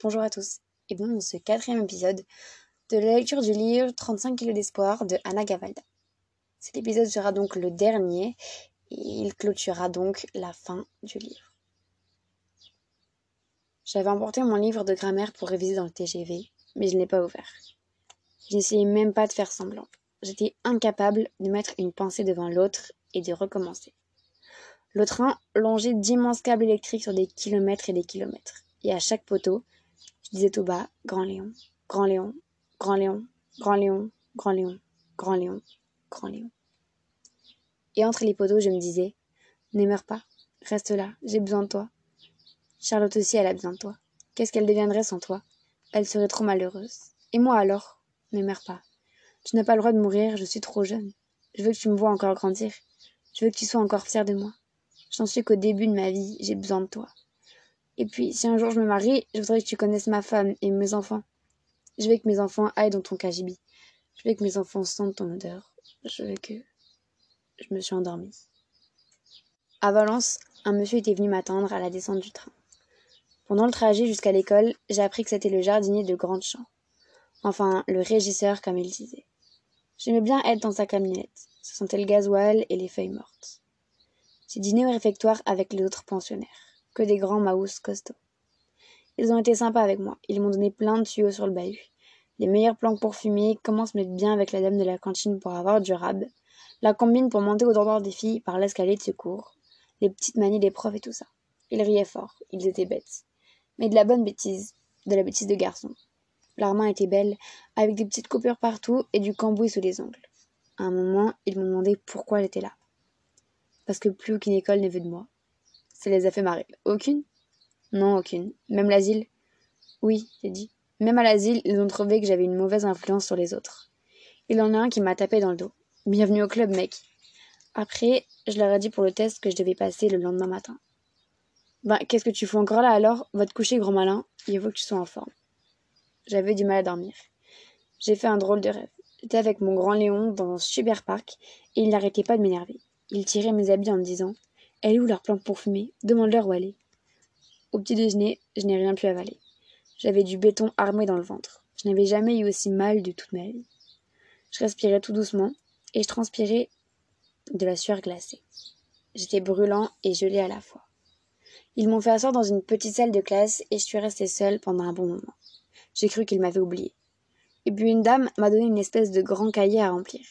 Bonjour à tous et bienvenue dans ce quatrième épisode de la lecture du livre 35 kilos d'espoir de Anna Gavalda. Cet épisode sera donc le dernier et il clôturera donc la fin du livre. J'avais emporté mon livre de grammaire pour réviser dans le TGV, mais je ne l'ai pas ouvert. Je n'essayais même pas de faire semblant. J'étais incapable de mettre une pensée devant l'autre et de recommencer. Le train longeait d'immenses câbles électriques sur des kilomètres et des kilomètres. Et à chaque poteau, je disais tout bas Grand Léon, Grand Léon, Grand Léon, Grand Léon, Grand Léon, Grand Léon, Grand Léon. Et entre les poteaux, je me disais Ne meurs pas, reste là, j'ai besoin de toi. Charlotte aussi, elle a besoin de toi. Qu'est-ce qu'elle deviendrait sans toi? Elle serait trop malheureuse. Et moi alors? Ne meurs pas. Tu n'as pas le droit de mourir, je suis trop jeune. Je veux que tu me vois encore grandir. Je veux que tu sois encore fier de moi. J'en suis qu'au début de ma vie, j'ai besoin de toi. Et puis, si un jour je me marie, je voudrais que tu connaisses ma femme et mes enfants. Je veux que mes enfants aillent dans ton cagibi. Je veux que mes enfants sentent ton odeur. Je veux que... Je me suis endormie. À Valence, un monsieur était venu m'attendre à la descente du train. Pendant le trajet jusqu'à l'école, j'ai appris que c'était le jardinier de Grande-Champ. Enfin, le régisseur, comme il disait. J'aimais bien être dans sa camionnette. Ce sentait le gasoil et les feuilles mortes. J'ai dîné au réfectoire avec les autres pensionnaires, que des grands maous costauds. Ils ont été sympas avec moi, ils m'ont donné plein de tuyaux sur le bahut. Les meilleures planques pour fumer, comment se mettre bien avec la dame de la cantine pour avoir du rab, la combine pour monter au dortoir des filles par l'escalier de secours, les petites manies des profs et tout ça. Ils riaient fort, ils étaient bêtes. Mais de la bonne bêtise, de la bêtise de garçon. Leur main était belle, avec des petites coupures partout et du cambouis sous les ongles. À un moment, ils m'ont demandé pourquoi était là parce que plus aucune école n'est vue de moi. Ça les a fait marrer. Aucune? Non, aucune. Même l'asile? Oui, j'ai dit. Même à l'asile, ils ont trouvé que j'avais une mauvaise influence sur les autres. Il en a un qui m'a tapé dans le dos. Bienvenue au club, mec. Après, je leur ai dit pour le test que je devais passer le lendemain matin. Ben, qu'est-ce que tu fais encore là alors? Va te coucher, grand malin. Il faut que tu sois en forme. J'avais du mal à dormir. J'ai fait un drôle de rêve. J'étais avec mon grand Léon dans un super parc et il n'arrêtait pas de m'énerver. Il tirait mes habits en me disant Elle est où leur planque pour fumer? Demande-leur où elle. Au petit déjeuner, je n'ai rien pu avaler. J'avais du béton armé dans le ventre. Je n'avais jamais eu aussi mal de toute ma vie. Je respirais tout doucement et je transpirais de la sueur glacée. J'étais brûlant et gelé à la fois. Ils m'ont fait asseoir dans une petite salle de classe et je suis restée seule pendant un bon moment. J'ai cru qu'ils m'avaient oublié. Et puis une dame m'a donné une espèce de grand cahier à remplir.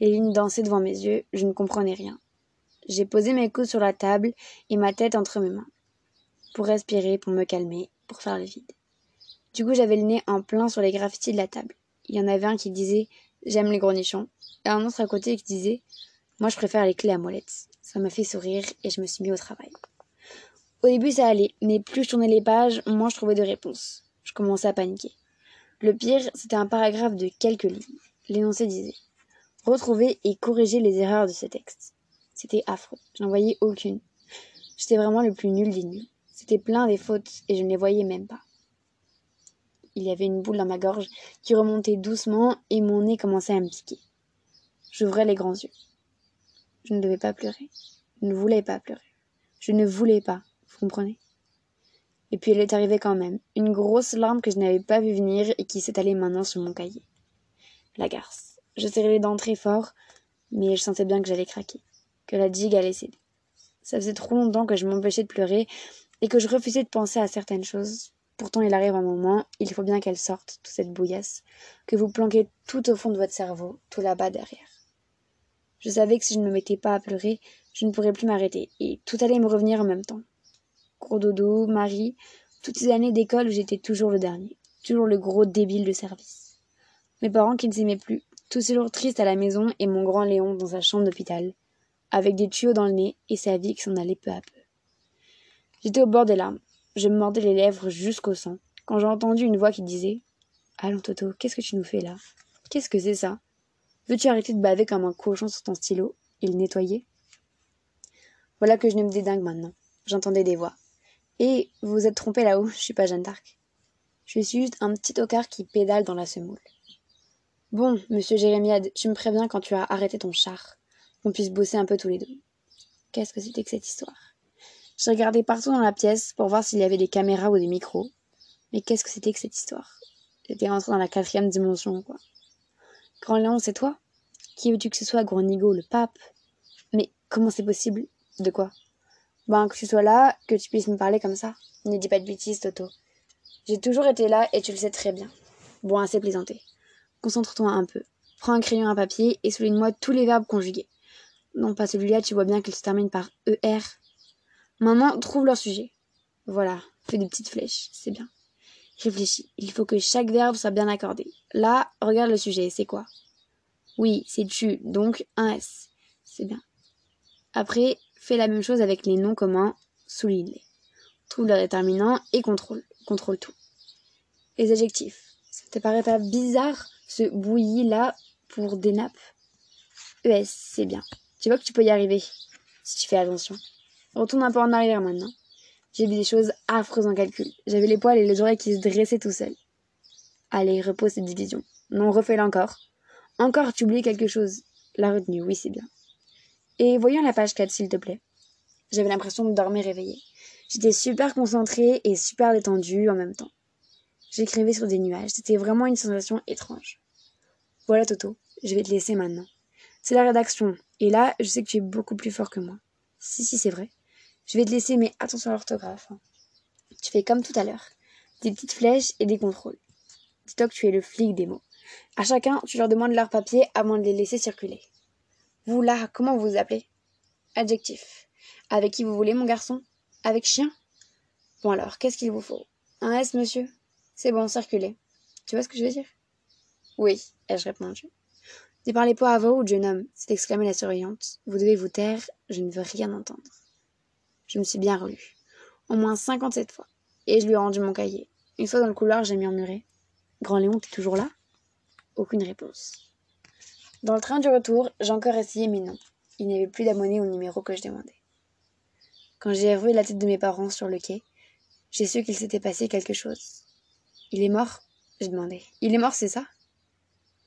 Les lignes dansaient devant mes yeux, je ne comprenais rien. J'ai posé mes coudes sur la table et ma tête entre mes mains. Pour respirer, pour me calmer, pour faire le vide. Du coup, j'avais le nez en plein sur les graffitis de la table. Il y en avait un qui disait J'aime les gros nichons et un autre à côté qui disait Moi, je préfère les clés à molette. Ça m'a fait sourire et je me suis mis au travail. Au début, ça allait, mais plus je tournais les pages, moins je trouvais de réponses. Je commençais à paniquer. Le pire, c'était un paragraphe de quelques lignes. L'énoncé disait retrouver et corriger les erreurs de ce texte. C'était affreux. Je n'en voyais aucune. J'étais vraiment le plus nul des nuls. C'était plein des fautes et je ne les voyais même pas. Il y avait une boule dans ma gorge qui remontait doucement et mon nez commençait à me piquer. J'ouvrais les grands yeux. Je ne devais pas pleurer. Je ne voulais pas pleurer. Je ne voulais pas. Vous comprenez? Et puis elle est arrivée quand même. Une grosse larme que je n'avais pas vu venir et qui s'étalait maintenant sur mon cahier. La garce. Je serrais les dents très fort, mais je sentais bien que j'allais craquer, que la digue allait céder. Ça faisait trop longtemps que je m'empêchais de pleurer et que je refusais de penser à certaines choses. Pourtant, il arrive un moment, il faut bien qu'elle sorte, toute cette bouillasse, que vous planquez tout au fond de votre cerveau, tout là-bas derrière. Je savais que si je ne me mettais pas à pleurer, je ne pourrais plus m'arrêter, et tout allait me revenir en même temps. Gros dodo, Marie, toutes ces années d'école où j'étais toujours le dernier, toujours le gros débile de service. Mes parents qui ne s'aimaient plus, tous ces jours tristes à la maison et mon grand Léon dans sa chambre d'hôpital, avec des tuyaux dans le nez et sa vie qui s'en allait peu à peu. J'étais au bord des larmes. Je me mordais les lèvres jusqu'au sang quand j'ai entendu une voix qui disait Allons Toto, qu'est-ce que tu nous fais là? Qu'est-ce que c'est ça? Veux-tu arrêter de baver comme un cochon sur ton stylo et le nettoyer? Voilà que je ne me dédingue maintenant. J'entendais des voix. Et vous vous êtes trompé là-haut, je suis pas Jeanne d'Arc. Je suis juste un petit tocard qui pédale dans la semoule. Bon, monsieur Jérémiade, tu me préviens quand tu as arrêté ton char, qu'on puisse bosser un peu tous les deux. Qu'est-ce que c'était que cette histoire? J'ai regardé partout dans la pièce pour voir s'il y avait des caméras ou des micros, Mais qu'est-ce que c'était que cette histoire? J'étais rentré dans la quatrième dimension, quoi. Grand Léon, c'est toi? Qui veux-tu que ce soit, Gros Nigo, le pape? Mais comment c'est possible? De quoi? Ben, que tu sois là, que tu puisses me parler comme ça. Ne dis pas de bêtises, Toto. J'ai toujours été là et tu le sais très bien. Bon, assez plaisanté. Concentre-toi un peu. Prends un crayon à papier et souligne-moi tous les verbes conjugués. Non, pas celui-là, tu vois bien qu'il se termine par ER. Maintenant, trouve leur sujet. Voilà, fais des petites flèches, c'est bien. Réfléchis, il faut que chaque verbe soit bien accordé. Là, regarde le sujet, c'est quoi? Oui, c'est tu, donc un S. C'est bien. Après, fais la même chose avec les noms communs, souligne-les. Trouve le déterminant et contrôle. Contrôle tout. Les adjectifs. Ça te paraît pas bizarre, ce bouilli là pour des nappes? ES, c'est bien. Tu vois que tu peux y arriver, si tu fais attention. Retourne un peu en arrière maintenant. J'ai vu des choses affreuses en calcul. J'avais les poils et les oreilles qui se dressaient tout seuls. Allez, repose cette division. Non, refais-la encore. Encore, tu oublies quelque chose. La retenue, oui, c'est bien. Et voyons la page 4, s'il te plaît. J'avais l'impression de dormir réveillée. J'étais super concentrée et super détendue en même temps. J'écrivais sur des nuages. C'était vraiment une sensation étrange. Voilà, Toto. Je vais te laisser maintenant. C'est la rédaction. Et là, je sais que tu es beaucoup plus fort que moi. Si, si, c'est vrai. Je vais te laisser, mais attention à l'orthographe. Hein. Tu fais comme tout à l'heure. Des petites flèches et des contrôles. Dis-toi que tu es le flic des mots. À chacun, tu leur demandes leur papier avant de les laisser circuler. Vous là, comment vous vous appelez? Adjectif. Avec qui vous voulez, mon garçon? Avec chien? Bon alors, qu'est-ce qu'il vous faut? Un S, monsieur? C'est bon, circulez. Tu vois ce que je veux dire? Oui, ai-je répondu? Ne parlez pas à voix haute, jeune homme, s'est exclamée la surveillante. Vous devez vous taire, je ne veux rien entendre. Je me suis bien relue. Au moins cinquante-sept fois. Et je lui ai rendu mon cahier. Une fois dans le couloir, j'ai murmuré. Grand Léon, t'es toujours là? Aucune réponse. Dans le train du retour, j'ai encore essayé, mais non. Il n'y avait plus d'abonnés au numéro que je demandais. Quand j'ai revu la tête de mes parents sur le quai, j'ai su qu'il s'était passé quelque chose. Il est mort? J'ai demandé. Il est mort, c'est ça?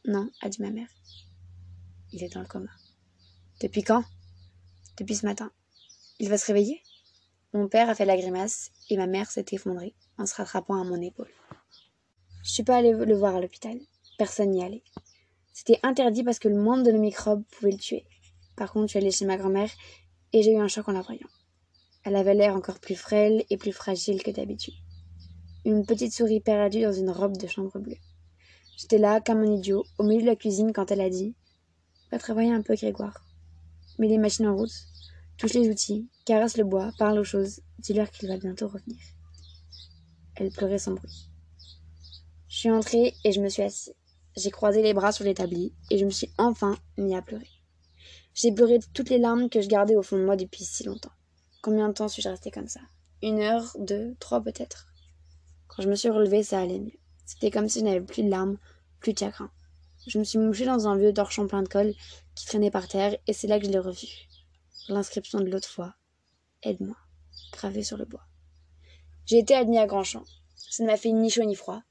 Non, a dit ma mère. Il est dans le coma. Depuis quand? Depuis ce matin. Il va se réveiller? Mon père a fait la grimace et ma mère s'est effondrée en se rattrapant à mon épaule. Je suis pas allée le voir à l'hôpital. Personne n'y allait. C'était interdit parce que le monde de nos microbes pouvait le tuer. Par contre, je suis allée chez ma grand-mère et j'ai eu un choc en la voyant. Elle avait l'air encore plus frêle et plus fragile que d'habitude. Une petite souris perdue dans une robe de chambre bleue. J'étais là, comme un idiot, au milieu de la cuisine quand elle a dit Va travailler un peu, Grégoire. Mets les machines en route, touche les outils, caresse le bois, parle aux choses, dis-leur qu'il va bientôt revenir. Elle pleurait sans bruit. Je suis entrée et je me suis assise. J'ai croisé les bras sur l'établi et je me suis enfin mis à pleurer. J'ai pleuré toutes les larmes que je gardais au fond de moi depuis si longtemps. Combien de temps suis-je restée comme ça? Une heure, deux, trois peut-être? Quand je me suis relevée, ça allait mieux. C'était comme si je n'avais plus de larmes, plus de chagrin. Je me suis mouchée dans un vieux torchon plein de colle qui traînait par terre et c'est là que je l'ai revu. L'inscription de l'autre fois. Aide-moi. Gravée sur le bois. J'ai été admis à Grandchamp. Ça ne m'a fait ni chaud ni froid.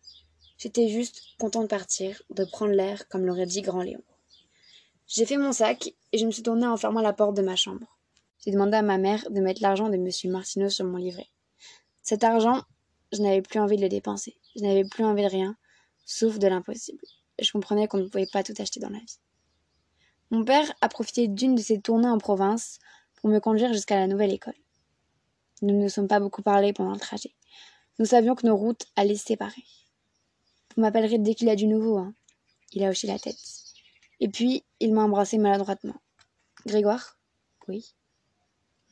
J'étais juste content de partir, de prendre l'air, comme l'aurait dit Grand Léon. J'ai fait mon sac et je me suis tournée en fermant la porte de ma chambre. J'ai demandé à ma mère de mettre l'argent de Monsieur Martineau sur mon livret. Cet argent, je n'avais plus envie de le dépenser. Je n'avais plus envie de rien, sauf de l'impossible. Je comprenais qu'on ne pouvait pas tout acheter dans la vie. Mon père a profité d'une de ses tournées en province pour me conduire jusqu'à la nouvelle école. Nous ne nous sommes pas beaucoup parlé pendant le trajet. Nous savions que nos routes allaient se séparer. Vous m'appellerez dès qu'il a du nouveau, hein. Il a hoché la tête. Et puis, il m'a embrassé maladroitement. Grégoire? Oui.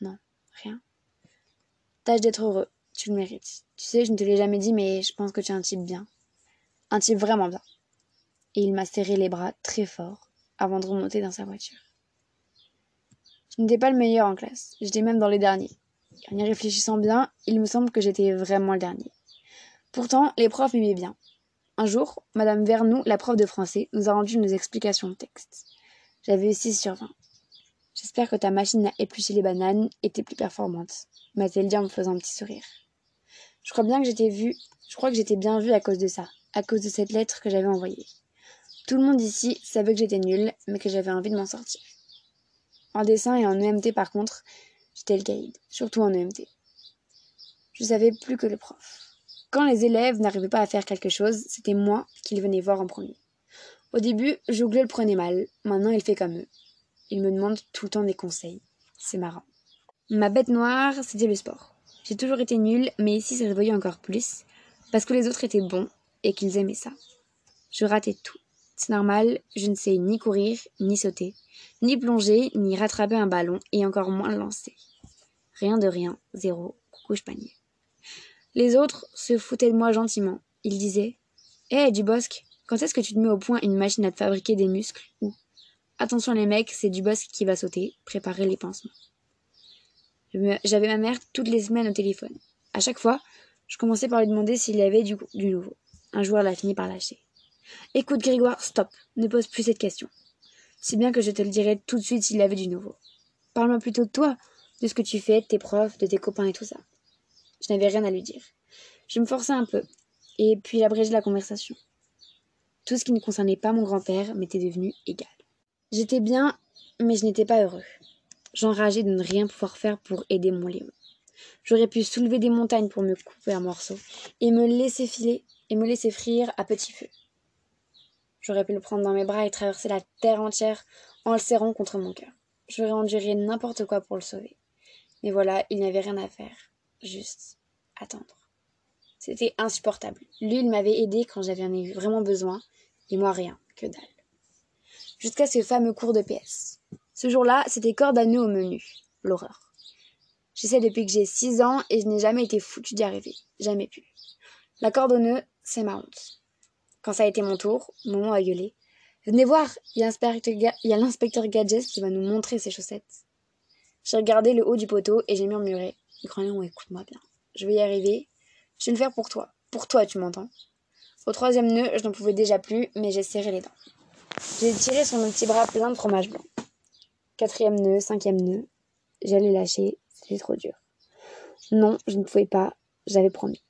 Non, rien. Tâche d'être heureux. Tu le mérites. Tu sais, je ne te l'ai jamais dit, mais je pense que tu es un type bien. Un type vraiment bien. Et il m'a serré les bras très fort avant de remonter dans sa voiture. Je n'étais pas le meilleur en classe. J'étais même dans les derniers. En y réfléchissant bien, il me semble que j'étais vraiment le dernier. Pourtant, les profs m'aimaient bien. Un jour, Madame Vernou, la prof de français, nous a rendu nos explications de texte. J'avais eu 6 sur 20. J'espère que ta machine à éplucher les bananes était plus performante, m'a-t-elle dit en me faisant un petit sourire. Je crois bien que j'étais vue, je crois que j'étais bien vue à cause de ça, à cause de cette lettre que j'avais envoyée. Tout le monde ici savait que j'étais nulle, mais que j'avais envie de m'en sortir. En dessin et en EMT, par contre, j'étais le caïd, surtout en EMT. Je savais plus que le prof. Quand les élèves n'arrivaient pas à faire quelque chose, c'était moi qu'ils venaient voir en premier. Au début, Jougleux le prenait mal. Maintenant, il fait comme eux. Il me demande tout le temps des conseils. C'est marrant. Ma bête noire, c'était le sport. J'ai toujours été nulle, mais ici, c'est réveillé encore plus, parce que les autres étaient bons et qu'ils aimaient ça. Je ratais tout. C'est normal, je ne sais ni courir, ni sauter, ni plonger, ni rattraper un ballon, et encore moins le lancer. Rien de rien, zéro, couche panier. Les autres se foutaient de moi gentiment. Ils disaient Hé, Dubosc, quand est-ce que tu te mets au point une machine à te fabriquer des muscles Ou? Attention les mecs, c'est Dubosc qui va sauter, préparer les pansements. J'avais ma mère toutes les semaines au téléphone. À chaque fois, je commençais par lui demander s'il y avait du, du nouveau. Un jour, elle a fini par lâcher. Écoute, Grégoire, stop, ne pose plus cette question. Si bien que je te le dirai tout de suite s'il y avait du nouveau. Parle-moi plutôt de toi, de ce que tu fais, de tes profs, de tes copains et tout ça. Je n'avais rien à lui dire. Je me forçais un peu, et puis j'abrégeais la conversation. Tout ce qui ne concernait pas mon grand-père m'était devenu égal. J'étais bien, mais je n'étais pas heureux. J'enrageais de ne rien pouvoir faire pour aider mon Léon. J'aurais pu soulever des montagnes pour me couper en morceaux, et me laisser filer, et me laisser frire à petit feu. J'aurais pu le prendre dans mes bras et traverser la terre entière en le serrant contre mon cœur. J'aurais enduré n'importe quoi pour le sauver. Mais voilà, il n'y avait rien à faire. Juste attendre. C'était insupportable. Lui, il m'avait aidé quand j'avais eu vraiment besoin, et moi rien, que dalle. Jusqu'à ce fameux cours de PS. Ce jour-là, c'était corde à nœud au menu. L'horreur. J'essaie depuis que j'ai six ans et je n'ai jamais été foutu d'y arriver. Jamais pu. La corde au nœud, c'est ma honte. Quand ça a été mon tour, Maman a gueulé. Venez voir, il y a l'inspecteur Gadget qui va nous montrer ses chaussettes. J'ai regardé le haut du poteau et j'ai murmuré. Grand écoute-moi bien. Je vais y arriver. Je vais le faire pour toi. Pour toi, tu m'entends Au troisième nœud, je n'en pouvais déjà plus, mais j'ai serré les dents. J'ai tiré sur mon petit bras plein de fromage blanc. Quatrième nœud, cinquième nœud. J'allais lâcher, c'était trop dur. Non, je ne pouvais pas, j'avais promis.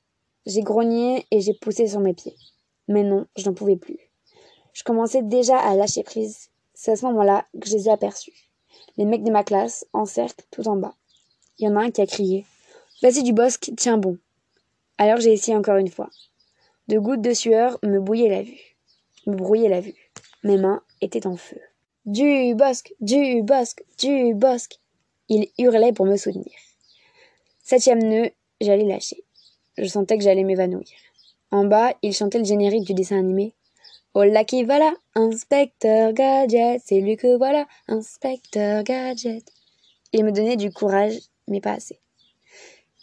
J'ai grogné et j'ai poussé sur mes pieds. Mais non, je n'en pouvais plus. Je commençais déjà à lâcher prise. C'est à ce moment-là que je les ai aperçus. Les mecs de ma classe, en cercle, tout en bas. Il y en a un qui a crié. Vas-y du bosque, tiens bon. Alors j'ai essayé encore une fois. De gouttes de sueur me bouillaient la vue. Me brouillaient la vue. Mes mains étaient en feu. Du bosque, du bosque, du bosque. Il hurlait pour me soutenir. Septième nœud, j'allais lâcher. Je sentais que j'allais m'évanouir. En bas, il chantait le générique du dessin animé. Oh là qui voilà, inspecteur Gadget, c'est lui que voilà, inspecteur Gadget. Il me donnait du courage, mais pas assez.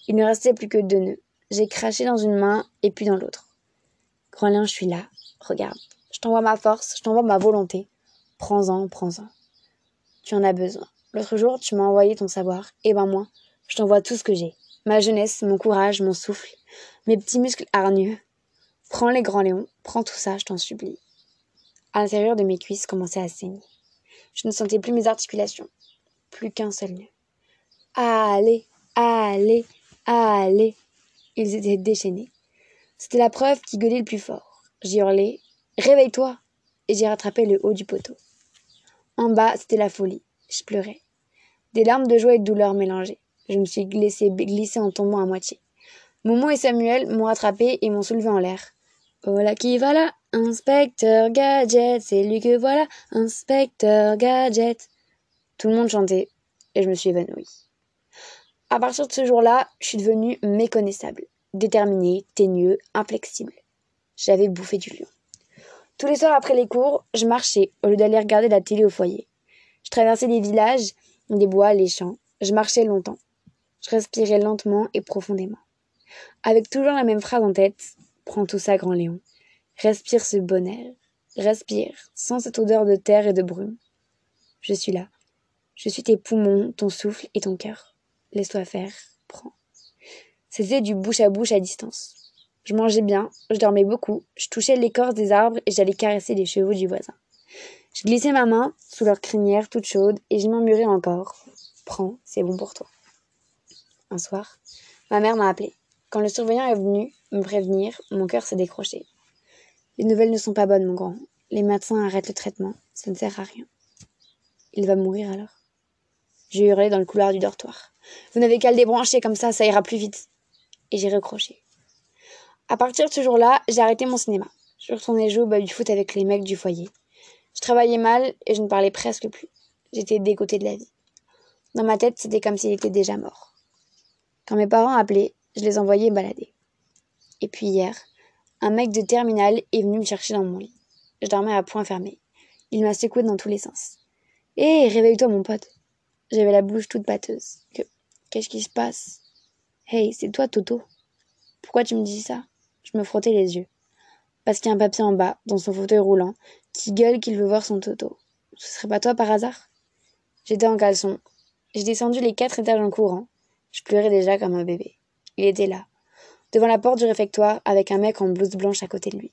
Il ne restait plus que deux nœuds. J'ai craché dans une main et puis dans l'autre. Grandlin, je suis là. Regarde. Je t'envoie ma force, je t'envoie ma volonté. Prends-en, prends-en. Tu en as besoin. L'autre jour, tu m'as envoyé ton savoir. Eh ben moi, je t'envoie tout ce que j'ai. Ma jeunesse, mon courage, mon souffle, mes petits muscles hargneux. Prends les grands léons, prends tout ça, je t'en supplie. À l'intérieur de mes cuisses commençait à saigner. Je ne sentais plus mes articulations. Plus qu'un seul nœud. Allez, allez, allez. Ils étaient déchaînés. C'était la preuve qui gueulait le plus fort. J'y hurlais Réveille-toi Et j'ai rattrapé le haut du poteau. En bas, c'était la folie. Je pleurais. Des larmes de joie et de douleur mélangées. Je me suis glissée, glissée en tombant à moitié. Momo et Samuel m'ont rattrapé et m'ont soulevé en l'air. Oh là qui va là Inspecteur Gadget, c'est lui que voilà, Inspecteur Gadget. Tout le monde chantait et je me suis évanouie. À partir de ce jour-là, je suis devenue méconnaissable, déterminée, teigneux, inflexible. J'avais bouffé du lion. Tous les soirs après les cours, je marchais au lieu d'aller regarder la télé au foyer. Je traversais les villages, les bois, les champs. Je marchais longtemps. Je respirais lentement et profondément. Avec toujours la même phrase en tête Prends tout ça, grand Léon. Respire ce bon air. Respire, sans cette odeur de terre et de brume. Je suis là. Je suis tes poumons, ton souffle et ton cœur. Laisse-toi faire. Prends. C'était du bouche à bouche à distance. Je mangeais bien, je dormais beaucoup, je touchais l'écorce des arbres et j'allais caresser les chevaux du voisin. Je glissais ma main sous leur crinière toute chaude et je murmurais encore. Prends, c'est bon pour toi. Un soir, ma mère m'a appelé. Quand le surveillant est venu me prévenir, mon cœur s'est décroché. Les nouvelles ne sont pas bonnes, mon grand. Les médecins arrêtent le traitement. Ça ne sert à rien. Il va mourir alors. J'ai hurlé dans le couloir du dortoir. Vous n'avez qu'à le débrancher comme ça, ça ira plus vite. Et j'ai recroché. À partir de ce jour-là, j'ai arrêté mon cinéma. Je retournais jouer au baby-foot avec les mecs du foyer. Je travaillais mal et je ne parlais presque plus. J'étais dégoûtée de la vie. Dans ma tête, c'était comme s'il était déjà mort. Quand mes parents appelaient, je les envoyais balader. Et puis hier, un mec de terminal est venu me chercher dans mon lit. Je dormais à point fermé. Il m'a secoué dans tous les sens. Hé, réveille-toi, mon pote. J'avais la bouche toute pâteuse. Que... Qu'est-ce qui se passe? Hey, c'est toi, Toto. Pourquoi tu me dis ça? Je me frottais les yeux. Parce qu'il y a un papier en bas, dans son fauteuil roulant, qui gueule qu'il veut voir son Toto. Ce serait pas toi par hasard? J'étais en caleçon. J'ai descendu les quatre étages en courant. Je pleurais déjà comme un bébé. Il était là, devant la porte du réfectoire, avec un mec en blouse blanche à côté de lui.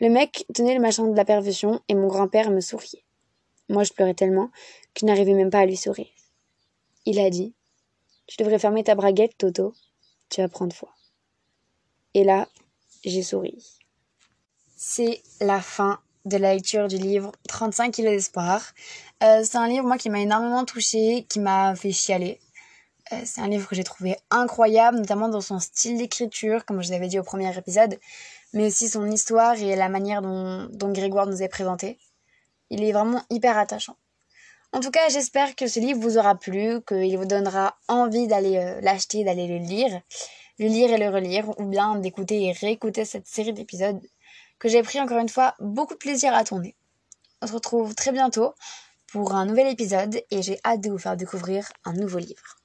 Le mec tenait le machin de la perversion et mon grand-père me souriait. Moi, je pleurais tellement que je n'arrivais même pas à lui sourire. Il a dit Tu devrais fermer ta braguette, Toto. Tu vas prendre foi. Et là, j'ai souri. C'est la fin de la lecture du livre 35 kilos d'espoir. Euh, c'est un livre, moi, qui m'a énormément touchée, qui m'a fait chialer. Euh, c'est un livre que j'ai trouvé incroyable, notamment dans son style d'écriture, comme je vous avais dit au premier épisode, mais aussi son histoire et la manière dont, Grégoire nous est présenté. Il est vraiment hyper attachant. En tout cas, j'espère que ce livre vous aura plu, qu'il vous donnera envie d'aller euh, l'acheter, d'aller le lire, le lire et le relire, ou bien d'écouter et réécouter cette série d'épisodes que j'ai pris encore une fois beaucoup de plaisir à tourner. On se retrouve très bientôt pour un nouvel épisode et j'ai hâte de vous faire découvrir un nouveau livre.